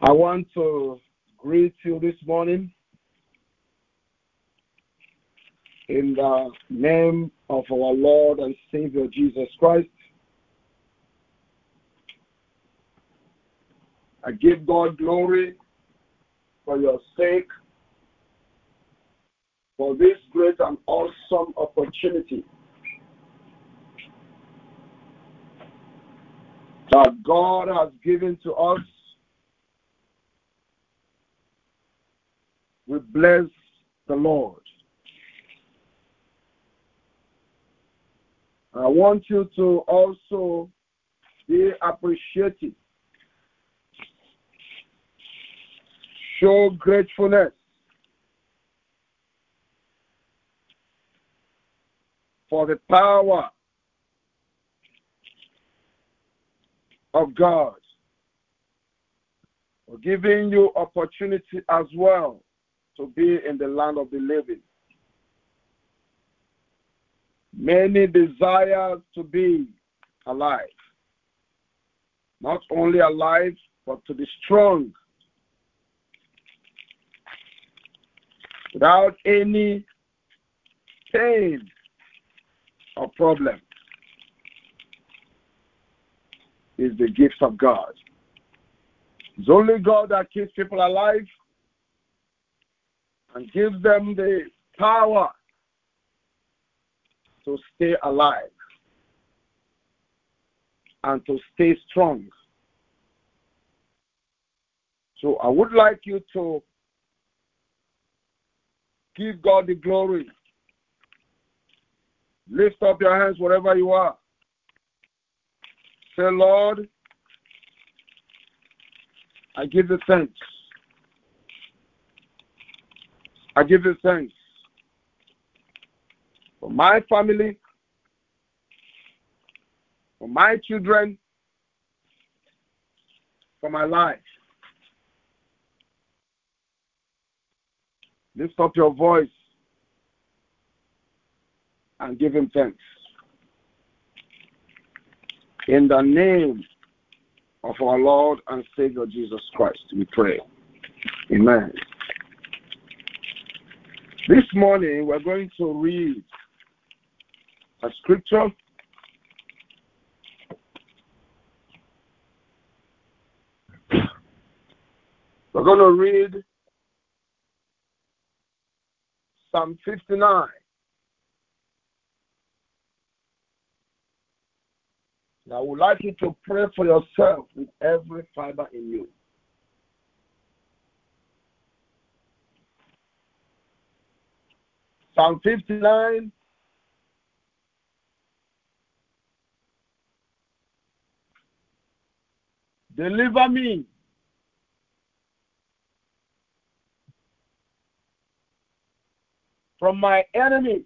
I want to greet you this morning in the name of our Lord and Savior Jesus Christ. I give God glory for your sake, for this great and awesome opportunity that God has given to us. We bless the Lord. I want you to also be appreciative. Show gratefulness for the power of God for giving you opportunity as well to be in the land of the living. Many desire to be alive. Not only alive, but to be strong. Without any pain or problem. Is the gift of God. It's only God that keeps people alive and gives them the power to stay alive and to stay strong. So I would like you to give God the glory. Lift up your hands wherever you are. Say, Lord, I give you thanks. I give you thanks for my family, for my children, for my life. Lift up your voice and give him thanks. In the name of our Lord and Savior Jesus Christ, we pray. Amen. This morning, we're going to read a scripture. We're going to read Psalm 59. I would like you to pray for yourself with every fiber in you. Psalm 59. Deliver me from my enemies.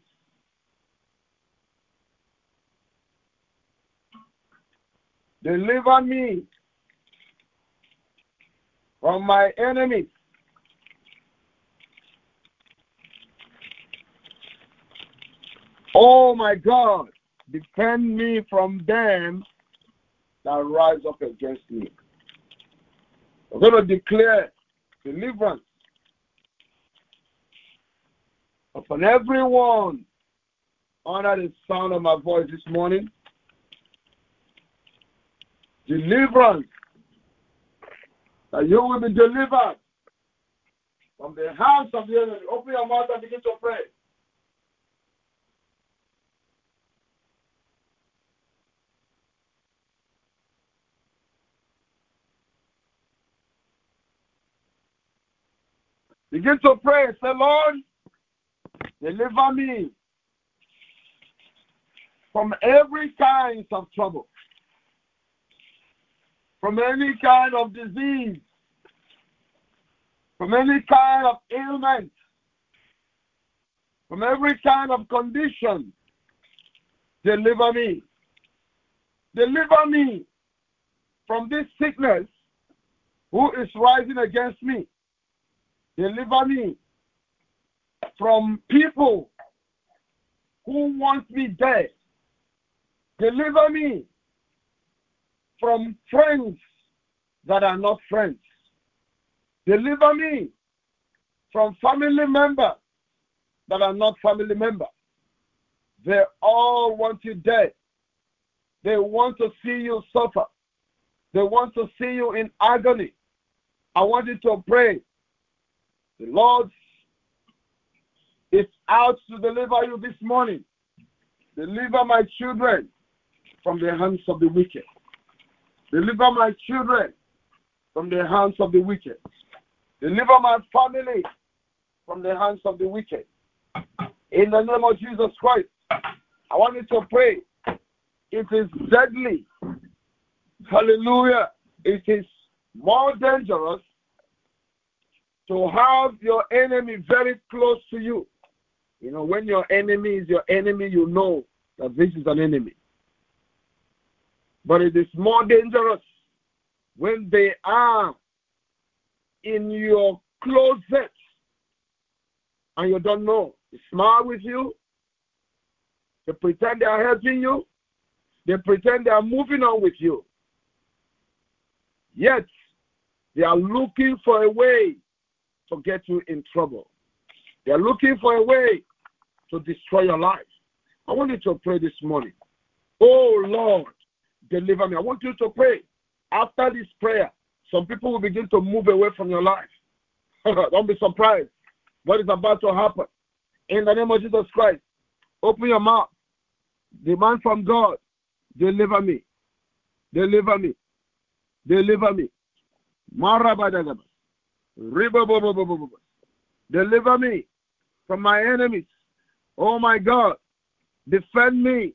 Deliver me from my enemies. Oh my God, defend me from them that rise up against me. I'm going to declare deliverance upon everyone under the sound of my voice this morning. Deliverance. That you will be delivered from the hands of the enemy. Open your mouth and begin to pray. Begin to pray. Say, Lord, deliver me from every kind of trouble, from any kind of disease, from any kind of ailment, from every kind of condition. Deliver me. Deliver me from this sickness who is rising against me. Deliver me from people who want me dead. Deliver me from friends that are not friends. Deliver me from family members that are not family members. They all want you dead. They want to see you suffer. They want to see you in agony. I want you to pray. The Lord is out to deliver you this morning. Deliver my children from the hands of the wicked. Deliver my children from the hands of the wicked. Deliver my family from the hands of the wicked. In the name of Jesus Christ, I want you to pray. It is deadly. Hallelujah. It is more dangerous to have your enemy very close to you. You know, when your enemy is your enemy, you know that this is an enemy. But it is more dangerous when they are in your closet and you don't know. They smile with you, they pretend they are helping you, they pretend they are moving on with you. Yet, they are looking for a way to get you in trouble. They are looking for a way to destroy your life. I want you to pray this morning. Oh Lord, deliver me. I want you to pray. After this prayer, some people will begin to move away from your life. Don't be surprised what is about to happen. In the name of Jesus Christ, open your mouth. Demand from God, deliver me. Deliver me. Deliver me. Deliver me from my enemies. Oh my God, defend me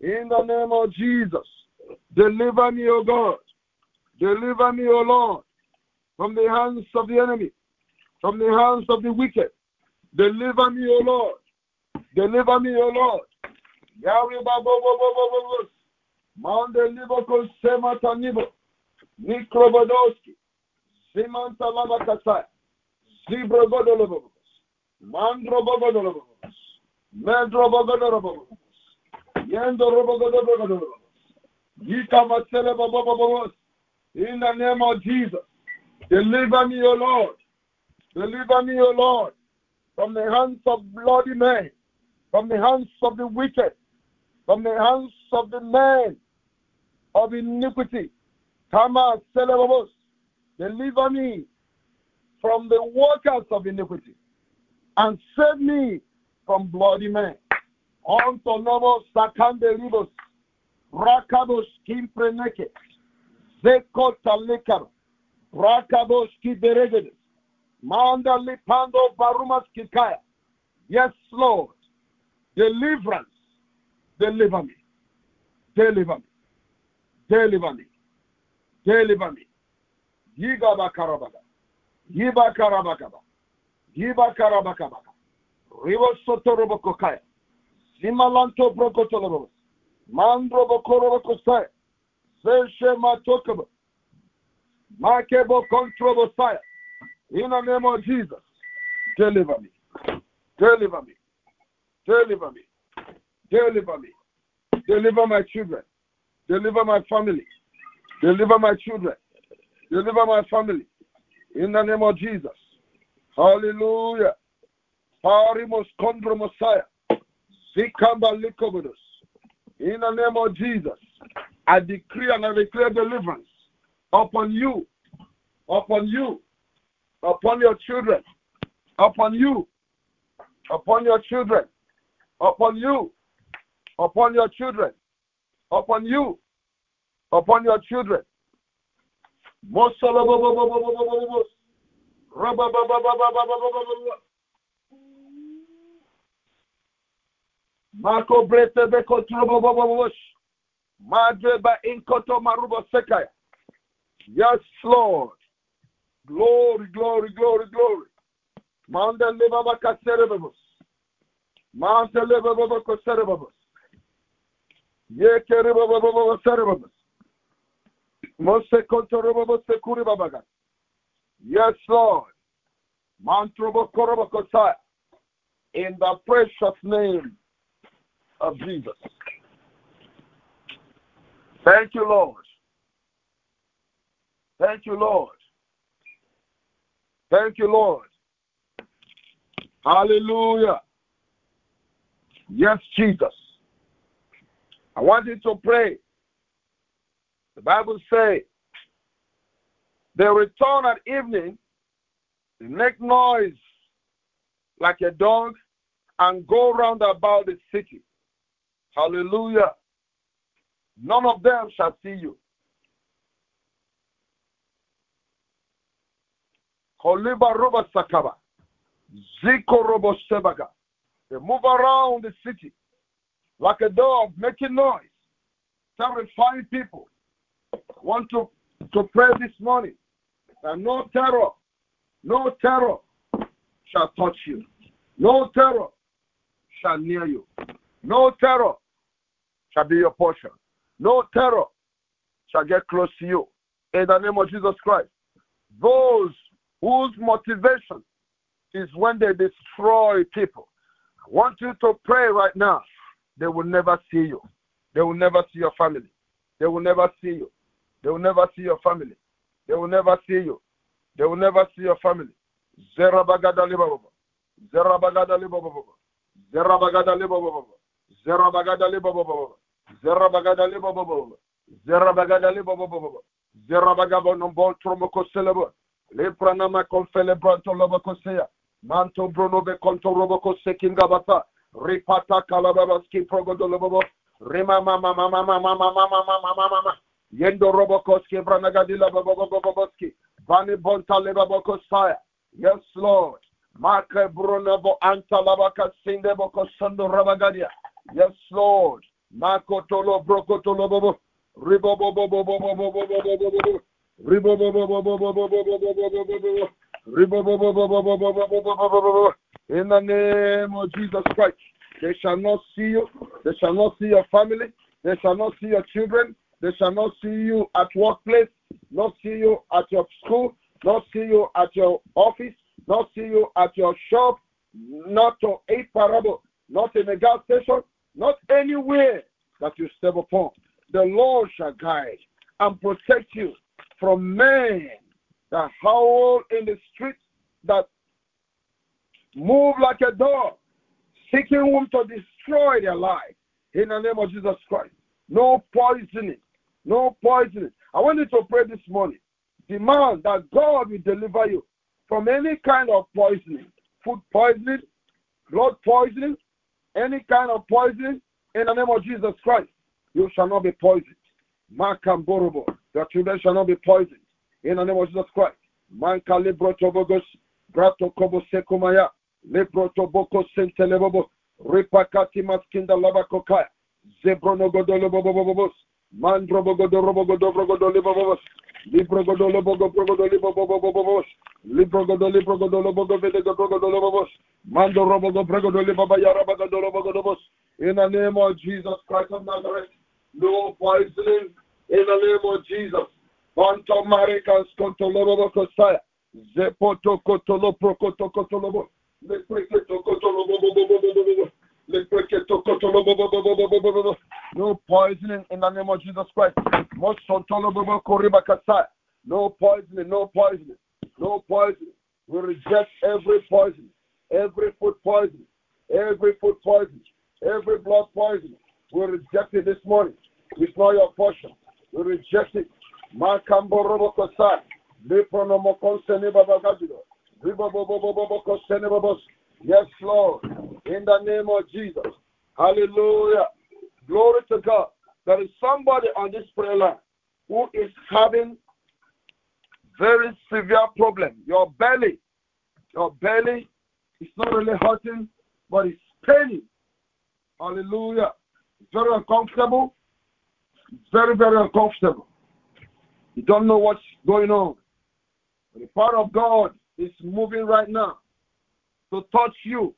In the name of Jesus, deliver me, O God. Deliver me, O Lord, from the hands of the enemy, from the hands of the wicked. Deliver me, O Lord. Deliver me, O Lord. Mande Libo Semata Nibo. Nikrobodoski. Simanta Lava Kasai. Zibro Godolobos. Mandro Bogodolobos. Medro Bogodolobos. Yendo Robogodolobos. Yika Masele Babobos. In the name of Jesus. Deliver me, O Lord. Deliver me, O Lord, from the hands of bloody men, from the hands of the wicked, from the hands of the men of iniquity. Kama Selebos. Deliver me from the workers of iniquity and save me from bloody men. Onto nomo sakande ribos, rakabos kimpreneke, zekota lekar, rakabos manda lipando barumas kikaya. Yes, Lord, deliverance, deliver me, deliver me, deliver me, deliver me. Yigaba karabaga, yiba karabakaba, yiba karabakaba, ribo sotorobo kokaya. Zimalanto brokotolobos. Mandro bokorobokosai. Zeshe matokaba. Makebo kontrobosai. In the name of Jesus, deliver me. Deliver me. Deliver me. Deliver me. Deliver my children. Deliver my family. Deliver my children. Deliver my family. In the name of Jesus. Hallelujah. Kondro Messiah. In the name of Jesus, I decree and I declare deliverance upon you, upon you, upon your children, upon you, upon your children, upon you, upon your children, upon you, upon your children. Marco Brete Beko Trobobobobosh. Madre ba Inkoto Sekaya. Yes, Lord. Glory, glory, glory, glory. Mountain Libaba Kaserebos. Yes, Lord. In the precious name of Jesus. Thank you, Lord. Thank you, Lord. Thank you, Lord. Hallelujah. Yes, Jesus. I want you to pray. The Bible says they return at evening, they make noise like a dog, and go round about the city. Hallelujah. None of them shall see you. Koliba Roba Sakaba. Sebaga. They move around the city like a dog making noise, terrifying people. Want to, to pray this morning that no terror, no terror shall touch you. No terror shall near you. No terror shall be your portion. No terror shall get close to you. In the name of Jesus Christ. Those whose motivation is when they destroy people. I want you to pray right now. They will never see you. They will never see your family. They will never see you. They will never see your family. They will never see you. They will never see your family. Zerabagada libababa. Zerabagada libababa. Zerabagada libababa. Zerabagada libababa. Zerabagada libababa. Zerabagada libababa. Zerabagabo nombol tromoko celebo. Lepranama confele branto lobokosea. Manto bruno be conto roboko sekinga bata. Ripata kalababaski progodolobobo. Rima mama mama mama mama mama mama. Yendo robokoski branagadila boboboboboski. Vani bonta lebabokosaya. Yes, Lord. Marke brunobo anta labaka sinde boko rabagadia. Yes, Lord. Marco tolo broko bobo. Ribo bobo In the name of Jesus Christ, they shall not see you. They shall not see your family. They shall not see your children. They shall not see you at workplace. Not see you at your school. Not see you at your office. Not see you at your shop. Not to a parable. Not in a gas station. Not anywhere that you step upon. The Lord shall guide and protect you from men that howl in the streets, that move like a dog, seeking whom to destroy their life. In the name of Jesus Christ. No poisoning. No poisoning. I want you to pray this morning. Demand that God will deliver you from any kind of poisoning, food poisoning, blood poisoning, any kind of poisoning. In the name of Jesus Christ, you shall not be poisoned. Makamborobo. Your children shall not be poisoned. In the name of Jesus Christ. Manka librotobogos, grato kobo sekumaya, librotoboko sentelebobo, ripakati maskinda labakokaya, zebronogodolobobobobos, mandrobogodorobogodobrogodolibobobos, librogodolobogobrogodolibobobobos, librogodolibrogodolobogovedegodrogodolobobos, mandorobogobrigodolibabaya In the name of Jesus Christ of Nazareth, no poisoning. In the name of Jesus. No poisoning in the name of Jesus Christ. No poisoning, no poisoning, no poisoning. We reject every poison, every food poison, every food poison, every blood poison. We reject it this morning. It's not your portion. We reject it. Yes, Lord. In the name of Jesus. Hallelujah. Glory to God. There is somebody on this prayer line who is having very severe problem. Your belly, your belly is not really hurting, but it's paining. Hallelujah. It's very uncomfortable. Very, very uncomfortable. You don't know what's going on. But the power of God is moving right now to touch you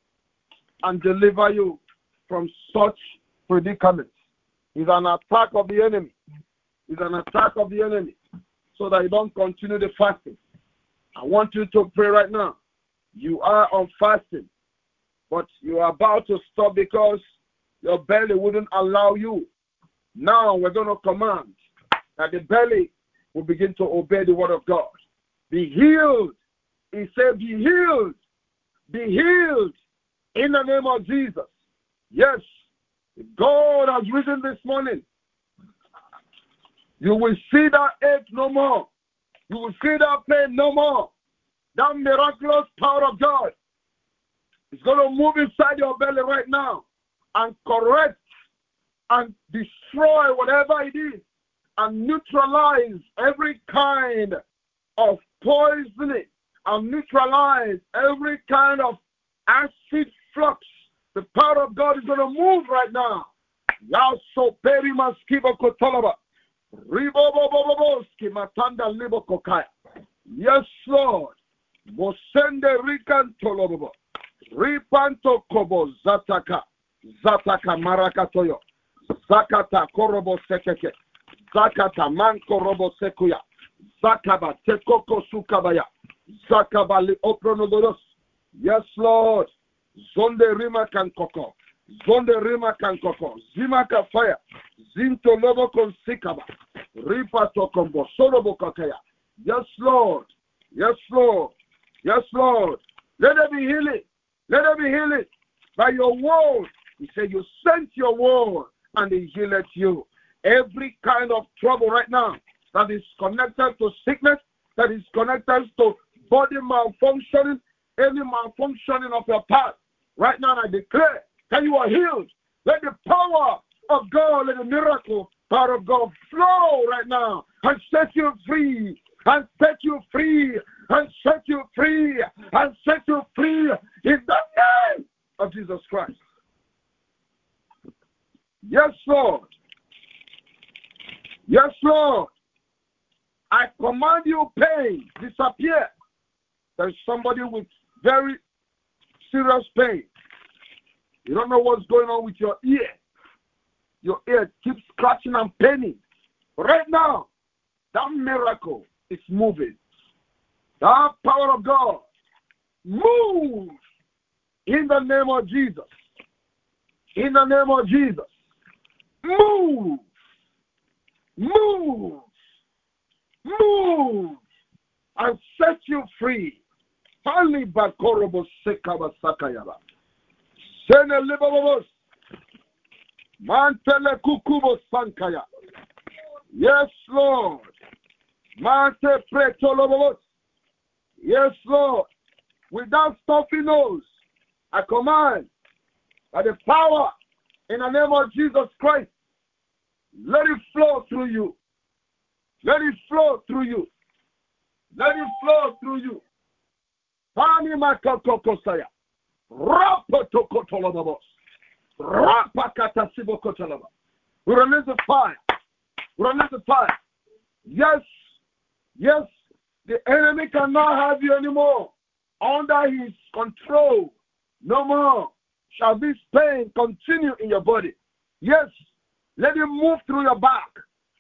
and deliver you from such predicaments. It's an attack of the enemy. It's an attack of the enemy so that you don't continue the fasting. I want you to pray right now. You are on fasting, but you are about to stop because your belly wouldn't allow you. Now we're going to command that the belly will begin to obey the word of God. Be healed. He said, Be healed. Be healed in the name of Jesus. Yes, God has risen this morning. You will see that ache no more. You will see that pain no more. That miraculous power of God is going to move inside your belly right now and correct and destroy whatever it is and neutralize every kind of poisoning and neutralize every kind of acid flux. The power of God is going to move right now. Yes, Lord. Mosende rikan tolobobo. Ripanto kobo zataka. Zataka marakatoyo. Zakata korobo sekeke. Zakata manko robo sekuya. Zakaba tekoko sukabaya. Zakabali opronodoros. Yes, Lord. Zonde rima kankoko. Zonde rima kankoko. Zima fire. Zinto lobo konsikaba. Ripa tokombo. Sorobo kakaya. Yes, Lord. Yes, Lord. Yes, Lord. Let there be healing. Let there be healing. By your word. He said, You sent your word and he healed you. Every kind of trouble right now that is connected to sickness, that is connected to body malfunctioning, any malfunctioning of your part, right now I declare that you are healed. Let the power of God, let the miracle power of God flow right now and set you free, and set you free, and set you free, and set you free in the name of Jesus Christ. Yes, Lord. Yes, Lord. I command you pain disappear. There's somebody with very serious pain. You don't know what's going on with your ear. Your ear keeps scratching and paining. Right now, that miracle is moving. That power of God move in the name of Jesus. In the name of Jesus. Move. Move. Move. And set you free. Pali bakorobo sekaba sakayaba. Sene libabos. Mantele kukubo sankaya. Yes, Lord. Mante pretolobos. Yes, Lord. Without stopping nose, I command by the power in the name of Jesus Christ, let it flow through you. Let it flow through you. Let it flow through you. Pani makakokosaya. Rapotokotolobos. Rapakatasibokotolaba. We release the fire. We release the fire. Yes, yes, the enemy cannot have you anymore. Under his control. No more shall this pain continue in your body. Yes, let it move through your back.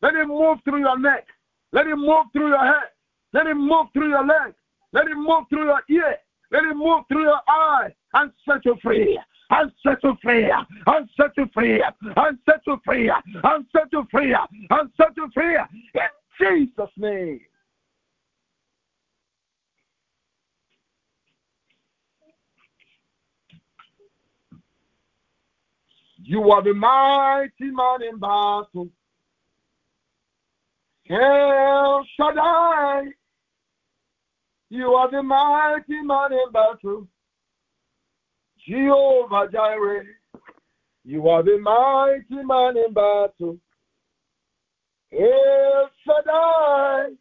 Let it move through your neck. Let it move through your head. Let it move through your leg. Let it move through your ear. Let it move through your eye and set you free. And set you free. And set you free. And set you free. And set you free. And set you free. In Jesus' name. You are the mighty man in battle. El Shaddai. You are the mighty man in battle. Jehovah Jireh. You are the mighty man in battle. El Shaddai.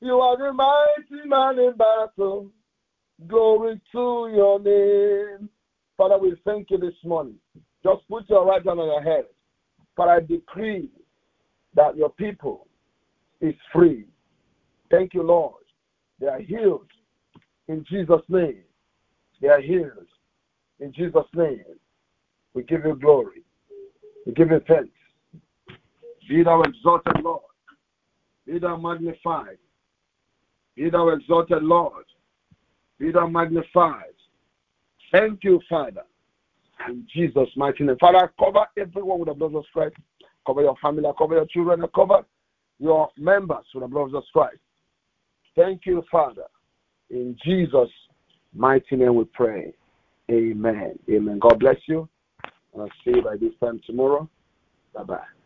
You are the mighty man in battle. Glory to your name. Father, we thank you this morning. Just put your right hand on your head. But I decree that your people is free. Thank you, Lord. They are healed in Jesus' name. They are healed in Jesus' name. We give you glory. We give you thanks. Be thou exalted, Lord. Be thou magnified. Be thou exalted, Lord. Be thou magnified. Thank you, Father. In Jesus' mighty name. Father, cover everyone with the blood of Christ. Cover your family, cover your children, cover your members with the blood of Christ. Thank you, Father. In Jesus' mighty name we pray. Amen. Amen. God bless you. I'll see you by this time tomorrow. Bye bye.